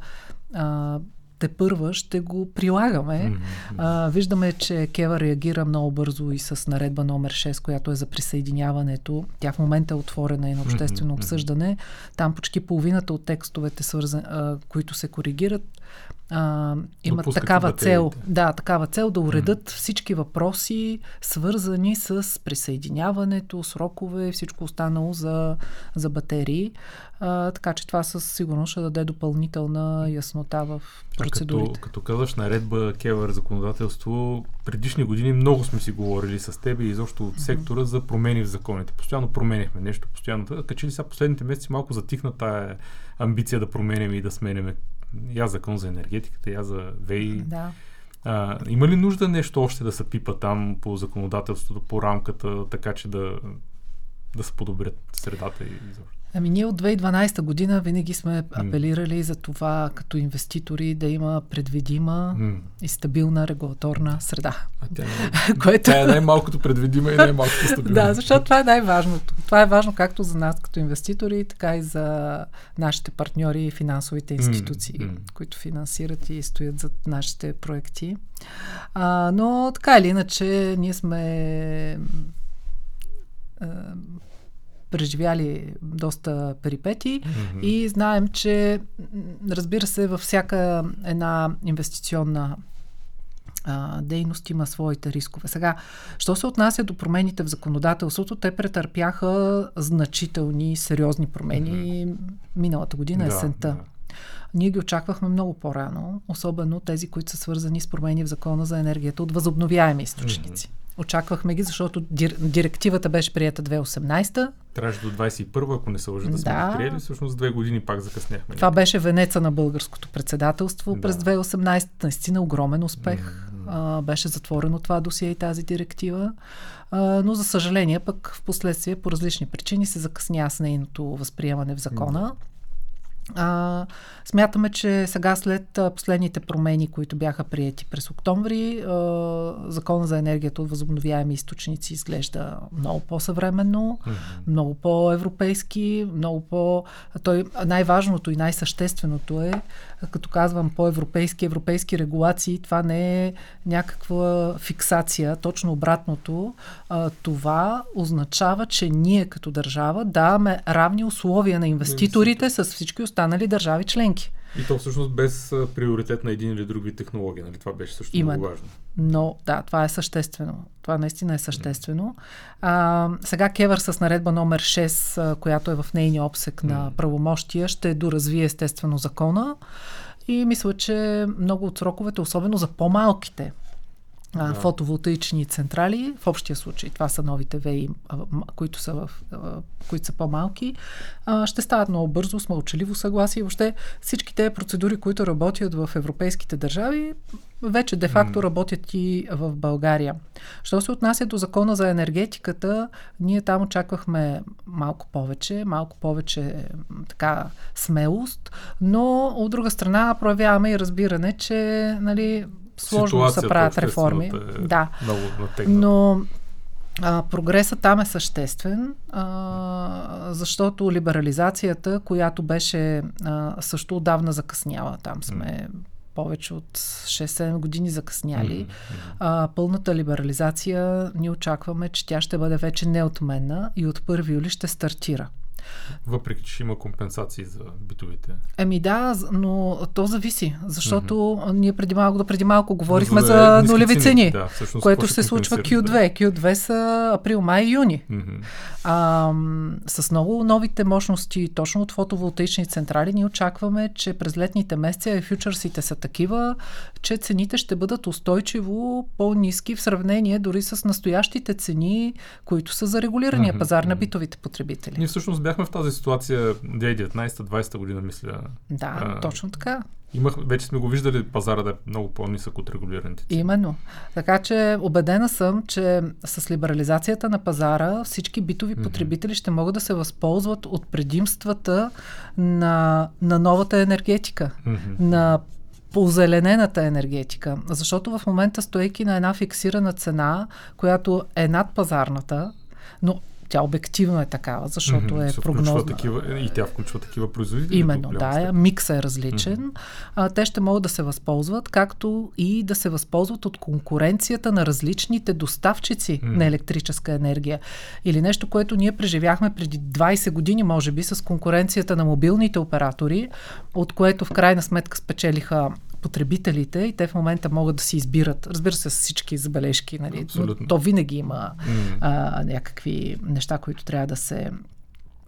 а, те първа ще го прилагаме. Mm-hmm. А, виждаме, че Кева реагира много бързо и с наредба номер 6, която е за присъединяването. Тя в момента е отворена и на обществено mm-hmm. обсъждане. Там почти половината от текстовете, свързан, а, които се коригират, а, имат такава цел. Да, такава цел да уредат mm. всички въпроси, свързани с присъединяването, срокове и всичко останало за, за батерии. А, така че това със сигурност ще даде допълнителна яснота в процедурите. А като, като казваш наредба Кевър законодателство, предишни години много сме си говорили с теб и изобщо от сектора mm-hmm. за промени в законите. Постоянно променяхме нещо, постоянно. Качи ли сега последните месеци малко затихна тая амбиция да променяме и да сменяме я закон за енергетиката, я за ВЕИ. Да. А, има ли нужда нещо още да се пипа там по законодателството, по рамката, така че да, да се подобрят средата и изобщо? Ами ние от 2012 година винаги сме апелирали за това като инвеститори да има предвидима mm. и стабилна регулаторна среда. А тя, е, което... тя е най-малкото предвидима и най-малкото стабилна. да, защото това е най-важното. Това е важно както за нас като инвеститори, така и за нашите партньори и финансовите институции, mm. Mm. които финансират и стоят зад нашите проекти. А, но така или иначе, ние сме преживяли доста перипети mm-hmm. и знаем, че разбира се, във всяка една инвестиционна а, дейност има своите рискове. Сега, що се отнася до промените в законодателството, те претърпяха значителни, сериозни промени mm-hmm. миналата година, да, есента. Да. ние ги очаквахме много по-рано, особено тези, които са свързани с промени в закона за енергията от възобновяеми източници. Mm-hmm. Очаквахме ги, защото дир, директивата беше прията 2018. Трябваше до 21, ако не се лъжа да сме да. приели. Всъщност две години пак закъсняхме. Това беше венеца на българското председателство да. през 2018. Наистина огромен успех. Mm-hmm. А, беше затворено това досие и тази директива. А, но за съжаление пък в последствие по различни причини се закъсня с нейното възприемане в закона. Mm-hmm. А, смятаме, че сега след последните промени, които бяха приети през октомври, а, закона за енергията от възобновяеми източници изглежда много по-съвременно, mm-hmm. много по-европейски, много по... Той, най-важното и най-същественото е, като казвам по-европейски, европейски регулации, това не е някаква фиксация, точно обратното. А, това означава, че ние като държава даваме равни условия на инвеститорите с всички останали държави членки. И то всъщност без приоритет на един или друг вид технология, нали? Това беше също Именно. много важно. Но да, това е съществено. Това наистина е съществено. А, сега Кевър с наредба номер 6, която е в нейния обсек на правомощия, ще доразвие естествено закона. И мисля, че много от сроковете, особено за по-малките, да. фотоволтаични централи. В общия случай това са новите ВЕИ, които са, в, които са по-малки. Ще стават много бързо, с мълчаливо съгласие. Въобще всички тези процедури, които работят в европейските държави, вече де-факто mm. работят и в България. Що се отнася до закона за енергетиката, ние там очаквахме малко повече, малко повече така смелост, но от друга страна проявяваме и разбиране, че нали, сложно се правят реформи. Е да. Много Но а, прогресът там е съществен, а, защото либерализацията, която беше а, също отдавна закъсняла, там сме повече от 6-7 години закъсняли. Mm-hmm. А, пълната либерализация ние очакваме, че тя ще бъде вече неотменна и от 1 юли ще стартира. Въпреки, че има компенсации за битовите. Еми да, но то зависи, защото mm-hmm. ние преди малко, да преди малко говорихме за, за нулеви цени, да, всъщност, което се случва Q2. Да. Q2 са април, май и юни. Mm-hmm. А, с много новите мощности, точно от фотоволтаични централи, ние очакваме, че през летните месеци, фьючерсите са такива, че цените ще бъдат устойчиво по-низки в сравнение дори с настоящите цени, които са за регулирания mm-hmm. пазар на битовите потребители. Ние всъщност бяхме бяхме в тази ситуация 2019-2020 година, мисля. Да, а, точно така. Имах, вече сме го виждали пазара да е много по-нисък от регулираните цени. Именно. Така че убедена съм, че с либерализацията на пазара всички битови mm-hmm. потребители ще могат да се възползват от предимствата на, на новата енергетика, mm-hmm. на позеленената енергетика. Защото в момента стоейки на една фиксирана цена, която е над пазарната, но тя обективно е такава, защото mm-hmm, е прогнозна. Такива, и тя включва такива производители. Именно, да, микса е различен. Mm-hmm. А, те ще могат да се възползват, както и да се възползват от конкуренцията на различните доставчици mm-hmm. на електрическа енергия. Или нещо, което ние преживяхме преди 20 години, може би, с конкуренцията на мобилните оператори, от което в крайна сметка спечелиха потребителите и те в момента могат да си избират. Разбира се, с всички забележки, нали? но то винаги има mm. а, някакви неща, които трябва да се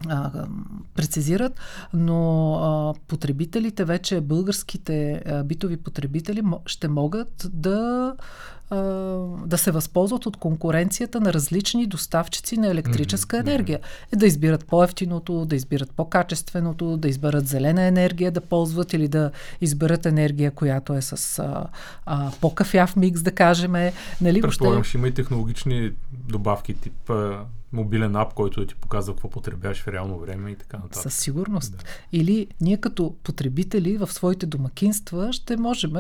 а, прецизират, но а, потребителите, вече българските а, битови потребители ще могат да да се възползват от конкуренцията на различни доставчици на електрическа енергия. Е да избират по-ефтиното, да избират по-качественото, да изберат зелена енергия да ползват или да изберат енергия, която е с а, а, по-кафяв микс, да кажем. Нали, Предполагам, ще има и технологични добавки, тип мобилен ап, който да ти показва какво потребяваш в реално време и така нататък. Със сигурност. Да. Или ние като потребители в своите домакинства ще можем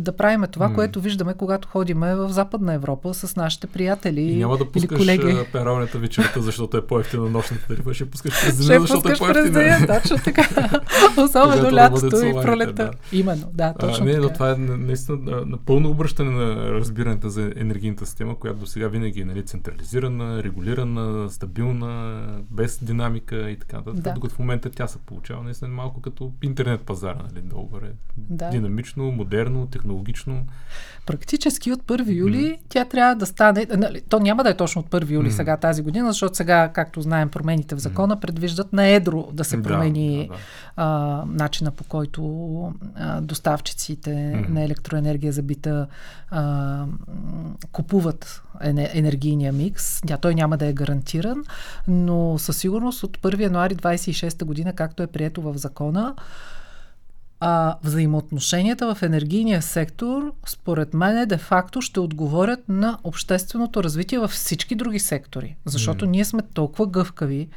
да правим това, mm. което виждаме, когато ходим в Западна Европа с нашите приятели и няма да пускаш колеги. пералнята вечерта, защото е по-ефтина нощната тарифа, ще пускаш през деня, защото е по-ефтина. През точно така. Особено лятото и пролета. Да. Именно, да, точно а, не, така. но това е наистина напълно обръщане на разбирането за енергийната система, която до сега винаги е нали, централизирана, регулирана стабилна, без динамика и така нататък. Да. Докато в момента тя се получава наистина малко като интернет пазара, нали, долу Да. Динамично, модерно, технологично. Практически от 1 юли mm. тя трябва да стане. Нали, то няма да е точно от 1 юли mm. сега тази година, защото сега, както знаем, промените в закона предвиждат на едро да се промени да, да, да. А, начина по който а, доставчиците mm. на електроенергия за бита а, купуват енергийния микс. Тя, той няма да е гарантиран, но със сигурност от 1 януари 26 година, както е прието в закона, а, взаимоотношенията в енергийния сектор, според мен, де-факто ще отговорят на общественото развитие във всички други сектори. Защото mm. ние сме толкова гъвкави,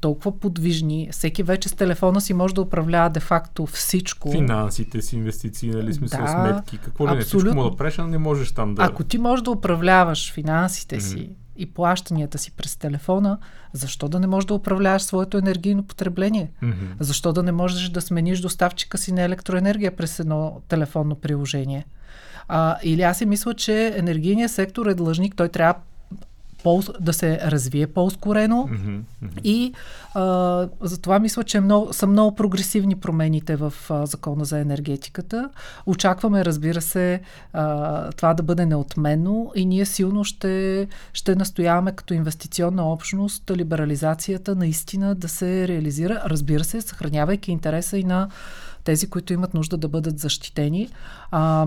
толкова подвижни. Всеки вече с телефона си може да управлява де-факто всичко. Финансите си, инвестиции, нали, смисъл, да, сметки, какво ли не, всичко мога да правиш, не можеш там да... Ако ти можеш да управляваш финансите mm. си, и плащанията си през телефона, защо да не можеш да управляваш своето енергийно потребление? Mm-hmm. Защо да не можеш да смениш доставчика си на електроенергия през едно телефонно приложение? А, или аз си мисля, че енергийният сектор е длъжник, той трябва по, да се развие по-ускорено mm-hmm, mm-hmm. и а, затова мисля, че много, са много прогресивни промените в а, закона за енергетиката. Очакваме, разбира се, а, това да бъде неотменно и ние силно ще, ще настояваме като инвестиционна общност либерализацията наистина да се реализира, разбира се, съхранявайки интереса и на тези, които имат нужда да бъдат защитени. А,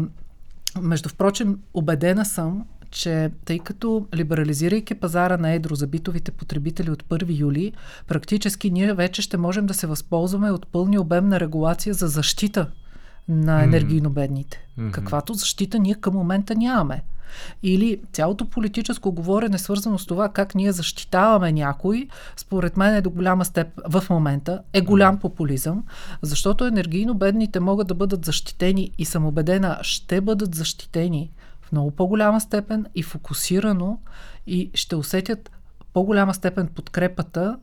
между впрочем, убедена съм, че тъй като либерализирайки пазара на едро за битовите потребители от 1 юли, практически ние вече ще можем да се възползваме от пълни обем на регулация за защита на енергийно бедните. Mm-hmm. Каквато защита ние към момента нямаме. Или цялото политическо говорене, свързано с това как ние защитаваме някой, според мен е до голяма степ в момента, е голям популизъм, защото енергийно бедните могат да бъдат защитени и съм убедена, ще бъдат защитени много по-голяма степен и фокусирано и ще усетят по-голяма степен подкрепата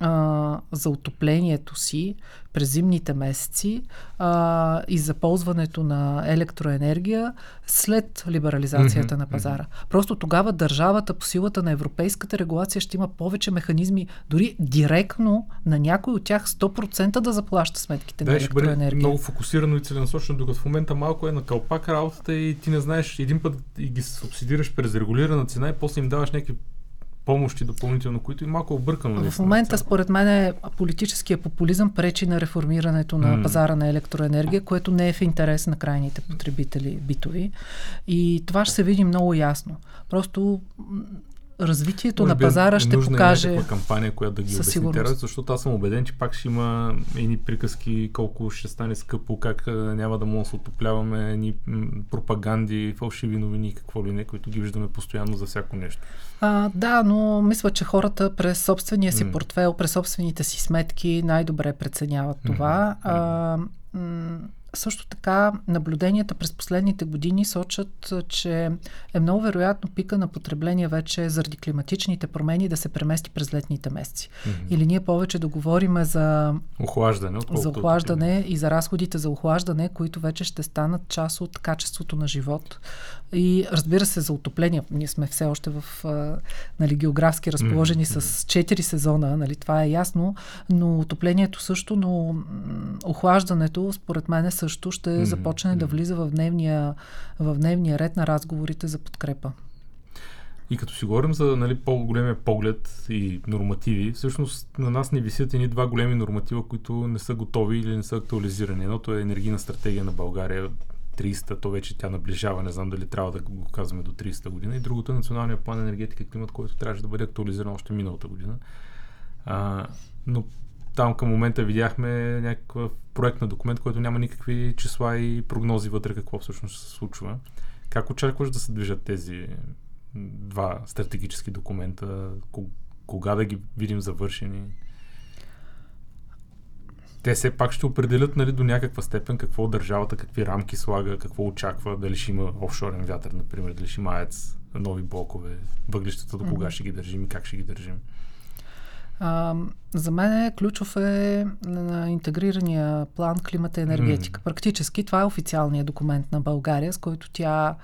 а, за отоплението си през зимните месеци а, и за ползването на електроенергия след либерализацията mm-hmm. на пазара. Просто тогава държавата по силата на европейската регулация ще има повече механизми, дори директно на някой от тях 100% да заплаща сметките да, на електроенергия. Ще бъде много фокусирано и целенасочено, докато в момента малко е на кълпак работата и ти не знаеш един път и ги субсидираш през регулирана цена и после им даваш някакви помощи допълнително, които и малко объркано. В момента, според мен, политическия популизъм пречи на реформирането на mm. пазара на електроенергия, което не е в интерес на крайните потребители битови. И това ще се види много ясно. Просто развитието Може на пазара ще покаже. Е кампания, която да ги обясни защото аз съм убеден, че пак ще има едни приказки колко ще стане скъпо, как няма да може да се отопляваме, едни пропаганди, фалшиви новини, какво ли не, които ги виждаме постоянно за всяко нещо. А, да, но мисля, че хората през собствения си mm. портфел, през собствените си сметки най-добре преценяват това. Mm. А, м- също така, наблюденията през последните години сочат, че е много вероятно пика на потребление вече заради климатичните промени да се премести през летните месеци. Mm-hmm. Или ние повече да говорим за охлаждане, за охлаждане и за разходите за охлаждане, които вече ще станат част от качеството на живот. И разбира се, за отопление. Ние сме все още в нали, географски разположени mm-hmm. с 4 сезона, нали, това е ясно, но отоплението също, но охлаждането, според мен, е също ще mm-hmm. започне да влиза в дневния, в дневния ред на разговорите за подкрепа. И като си говорим за нали, по-големия поглед и нормативи, всъщност на нас не висят едни два големи норматива, които не са готови или не са актуализирани. Едното е енергийна стратегия на България 300, то вече тя наближава, не знам дали трябва да го казваме до 300 година. И другото е националния план енергетика и климат, който трябваше да бъде актуализиран още миналата година. А, но там към момента видяхме някакъв проект на документ, който няма никакви числа и прогнози вътре какво всъщност се случва. Как очакваш да се движат тези два стратегически документа? Кога да ги видим завършени? Те все пак ще определят нали, до някаква степен какво държавата, какви рамки слага, какво очаква, дали ще има офшорен вятър, например, дали ще има АЕЦ, нови блокове, въглищата до кога mm-hmm. ще ги държим и как ще ги държим. А, за мен е ключов е на интегрирания план климата и енергетика. Mm. Практически това е официалният документ на България, с който тя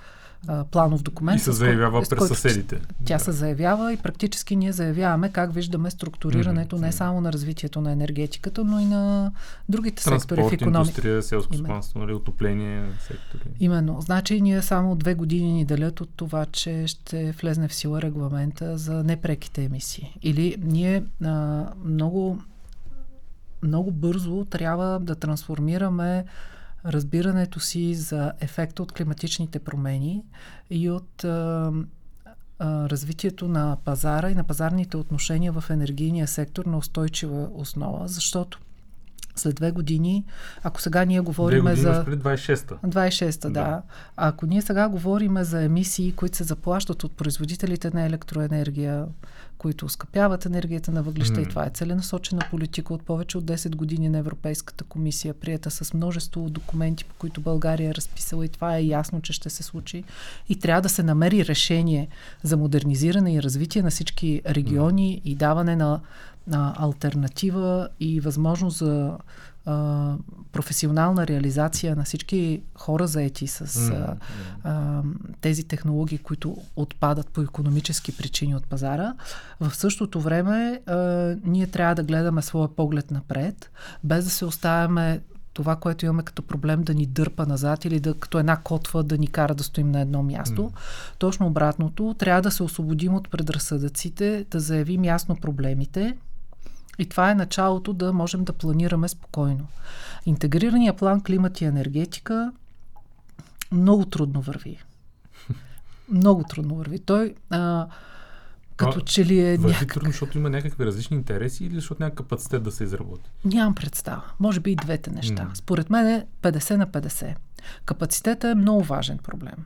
а, планов документ. И се заявява през който, съседите. Тя да. се заявява и практически ние заявяваме как виждаме структурирането mm-hmm. не само на развитието на енергетиката, но и на другите Транспорт, сектори в економиката. индустрия, селско стопанство, нали, отопление сектори. Именно. Значи ние само две години ни делят от това, че ще влезне в сила регламента за непреките емисии. Или ние а, много много бързо трябва да трансформираме разбирането си за ефекта от климатичните промени и от а, а, развитието на пазара и на пазарните отношения в енергийния сектор на устойчива основа, защото след две години, ако сега ние говорим за... 26-та. 26-та, да. да. Ако ние сега говорим за емисии, които се заплащат от производителите на електроенергия, които скъпяват енергията на въглища mm. и това е целенасочена политика от повече от 10 години на Европейската комисия, прията с множество документи, по които България е разписала и това е ясно, че ще се случи. И трябва да се намери решение за модернизиране и развитие на всички региони mm. и даване на, на альтернатива и възможност за а, професионална реализация на всички хора заети с mm-hmm. а, тези технологии, които отпадат по економически причини от пазара. В същото време а, ние трябва да гледаме своя поглед напред, без да се оставяме това, което имаме като проблем да ни дърпа назад или да, като една котва да ни кара да стоим на едно място. Mm. Точно обратното, трябва да се освободим от предразсъдъците, да заявим ясно проблемите, и това е началото да можем да планираме спокойно. Интегрирания план климат и енергетика много трудно върви. Много трудно върви. Той а, като а, че ли е върви някак... трудно, защото има някакви различни интереси или защото няма капацитет да се изработи? Нямам представа. Може би и двете неща. Mm. Според мен е 50 на 50. Капацитета е много важен проблем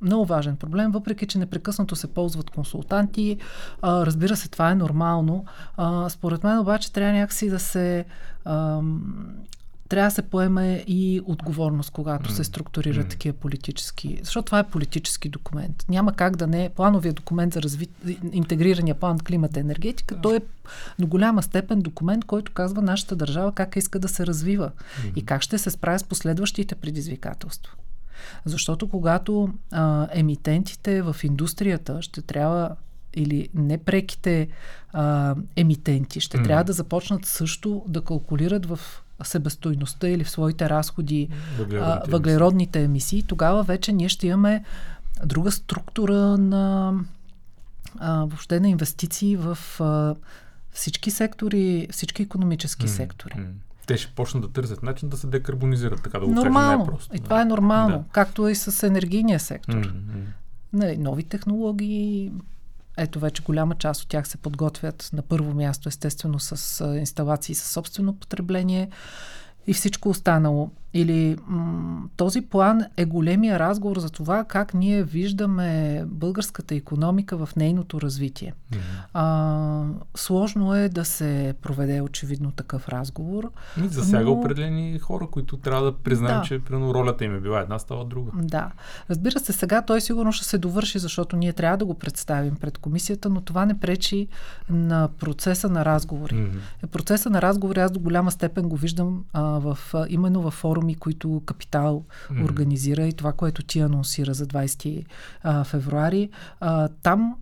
много важен проблем, въпреки че непрекъснато се ползват консултанти. А, разбира се, това е нормално. А, според мен обаче трябва някакси да се. А, трябва да се поеме и отговорност, когато mm. се структурират mm. такива политически. Защото това е политически документ. Няма как да не. Плановия документ за разви... интегрирания план климата и енергетика, yeah. той е до голяма степен документ, който казва нашата държава как иска да се развива mm. и как ще се справя с последващите предизвикателства. Защото когато а, емитентите в индустрията ще трябва или непреките а, емитенти ще mm. трябва да започнат също да калкулират в себестойността или в своите разходи въглеродните, а, въглеродните емисии, тогава вече ние ще имаме друга структура на а, въобще на инвестиции в а, всички сектори, всички економически mm. сектори. Mm те ще почнат да търсят начин да се декарбонизират, така да го нормално. кажем просто. И това е нормално, да. както и с енергийния сектор. Mm-hmm. Нали, нови технологии, ето вече голяма част от тях се подготвят на първо място, естествено, с инсталации със собствено потребление и всичко останало. Или м- този план е големия разговор за това как ние виждаме българската економика в нейното развитие. Mm-hmm. А, сложно е да се проведе очевидно такъв разговор. И засяга но... определени хора, които трябва да признаем, да. че примерно ролята им е била една, става друга. Да. Разбира се, сега той сигурно ще се довърши, защото ние трябва да го представим пред комисията, но това не пречи на процеса на разговори. Mm-hmm. Процеса на разговори аз до голяма степен го виждам а, в, а, именно в форум форуми, които Капитал mm. организира и това, което ти анонсира за 20 а, февруари, а, там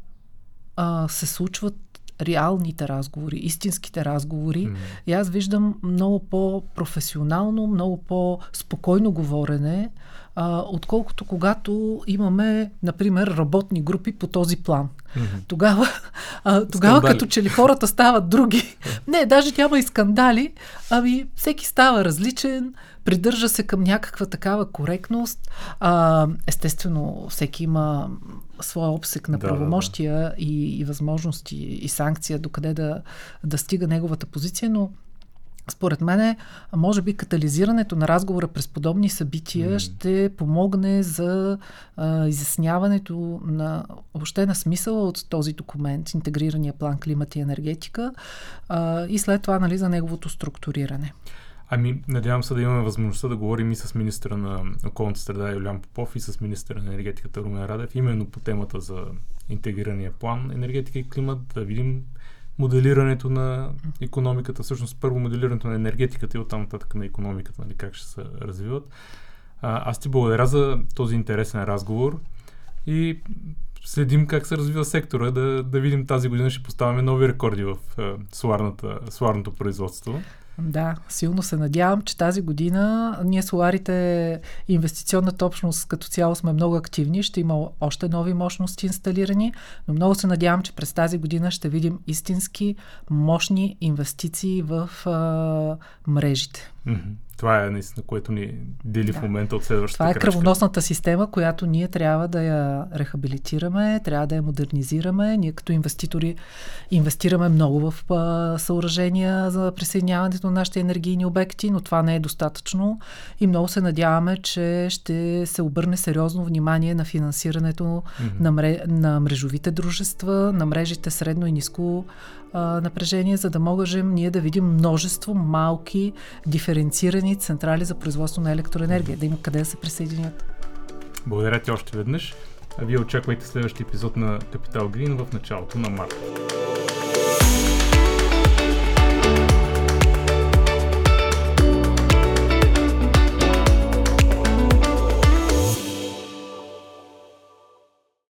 а, се случват реалните разговори, истинските разговори. Mm. И аз виждам много по-професионално, много по-спокойно говорене, а, отколкото когато имаме, например, работни групи по този план. Mm-hmm. Тогава, а, тогава като че ли хората стават други. Не, даже няма и скандали, ами всеки става различен, придържа се към някаква такава коректност. А, естествено, всеки има своя обсек на правомощия да, да, да. И, и възможности и санкция докъде да, да стига неговата позиция, но според мен, може би катализирането на разговора през подобни събития mm. ще помогне за а, изясняването на въобще на смисъла от този документ, интегрирания план климат и енергетика а, и след това нали, за неговото структуриране. Ами, надявам се да имаме възможността да говорим и с министра на околната среда Юлян Попов и с министра на енергетиката Румен Радев, именно по темата за интегрирания план енергетика и климат, да видим моделирането на економиката, всъщност първо моделирането на енергетиката и оттам нататък на економиката, нали, как ще се развиват. А, аз ти благодаря за този интересен разговор и следим как се развива сектора, да, да видим тази година ще поставяме нови рекорди в соларната, соларното производство. Да, силно се надявам, че тази година ние соларите, инвестиционната общност като цяло сме много активни, ще има още нови мощности инсталирани, но много се надявам, че през тази година ще видим истински мощни инвестиции в а, мрежите. Mm-hmm. Това е наистина, което ни дели да. в момента от следващата Това е крачка. кръвоносната система, която ние трябва да я рехабилитираме, трябва да я модернизираме. Ние като инвеститори инвестираме много в а, съоръжения за присъединяването на нашите енергийни обекти, но това не е достатъчно и много се надяваме, че ще се обърне сериозно внимание на финансирането mm-hmm. на, мре, на мрежовите дружества, на мрежите средно и ниско напрежение, за да можем ние да видим множество малки диференцирани централи за производство на електроенергия, да има къде да се присъединят. Благодаря ти още веднъж. А вие очаквайте следващия епизод на Капитал Грин в началото на март.